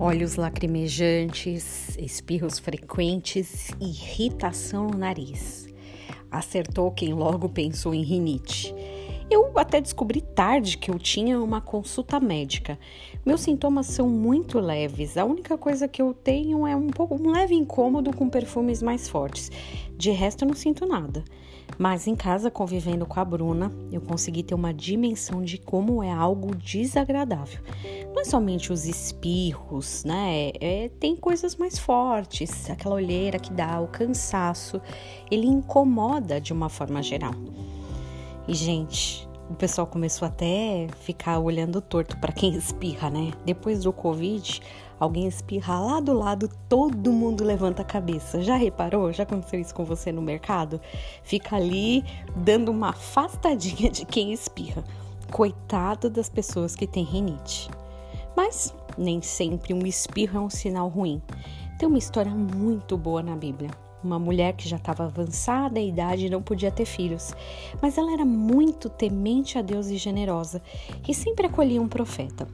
olhos lacrimejantes, espirros frequentes, irritação no nariz. Acertou quem logo pensou em rinite. Eu até descobri tarde que eu tinha uma consulta médica. Meus sintomas são muito leves. A única coisa que eu tenho é um pouco um leve incômodo com perfumes mais fortes. De resto, eu não sinto nada. Mas em casa, convivendo com a Bruna, eu consegui ter uma dimensão de como é algo desagradável. Não é somente os espirros, né? É, tem coisas mais fortes, aquela olheira que dá, o cansaço, ele incomoda de uma forma geral. E, gente, o pessoal começou até ficar olhando torto para quem espirra, né? Depois do Covid, alguém espirra lá do lado, todo mundo levanta a cabeça. Já reparou? Já aconteceu isso com você no mercado? Fica ali dando uma afastadinha de quem espirra. Coitado das pessoas que têm rinite. Mas nem sempre um espirro é um sinal ruim. Tem uma história muito boa na Bíblia uma mulher que já estava avançada em idade e não podia ter filhos, mas ela era muito temente a Deus e generosa e sempre acolhia um profeta.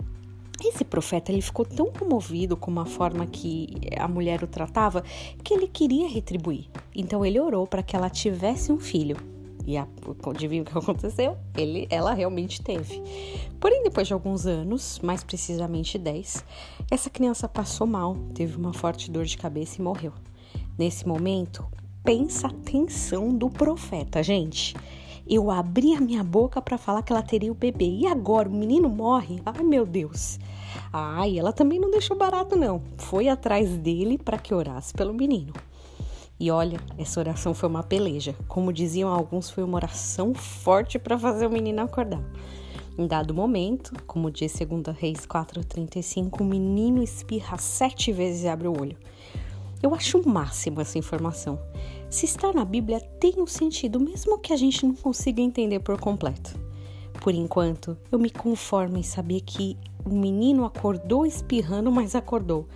Esse profeta ele ficou tão comovido com a forma que a mulher o tratava que ele queria retribuir. Então ele orou para que ela tivesse um filho. E adivinha o que aconteceu? Ele, ela realmente teve. Porém, depois de alguns anos, mais precisamente 10, essa criança passou mal, teve uma forte dor de cabeça e morreu. Nesse momento, pensa a tensão do profeta, gente. Eu abri a minha boca para falar que ela teria o bebê e agora o menino morre? Ai, meu Deus. Ai, ela também não deixou barato não. Foi atrás dele para que orasse pelo menino. E olha, essa oração foi uma peleja. Como diziam alguns, foi uma oração forte para fazer o menino acordar. Em dado momento, como diz 2 Reis 4,35, o menino espirra sete vezes e abre o olho. Eu acho o máximo essa informação. Se está na Bíblia, tem um sentido, mesmo que a gente não consiga entender por completo. Por enquanto, eu me conformo em saber que o menino acordou espirrando, mas acordou.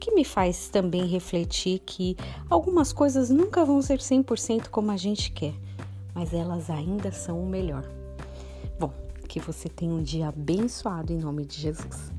Que me faz também refletir que algumas coisas nunca vão ser 100% como a gente quer, mas elas ainda são o melhor. Bom, que você tenha um dia abençoado em nome de Jesus.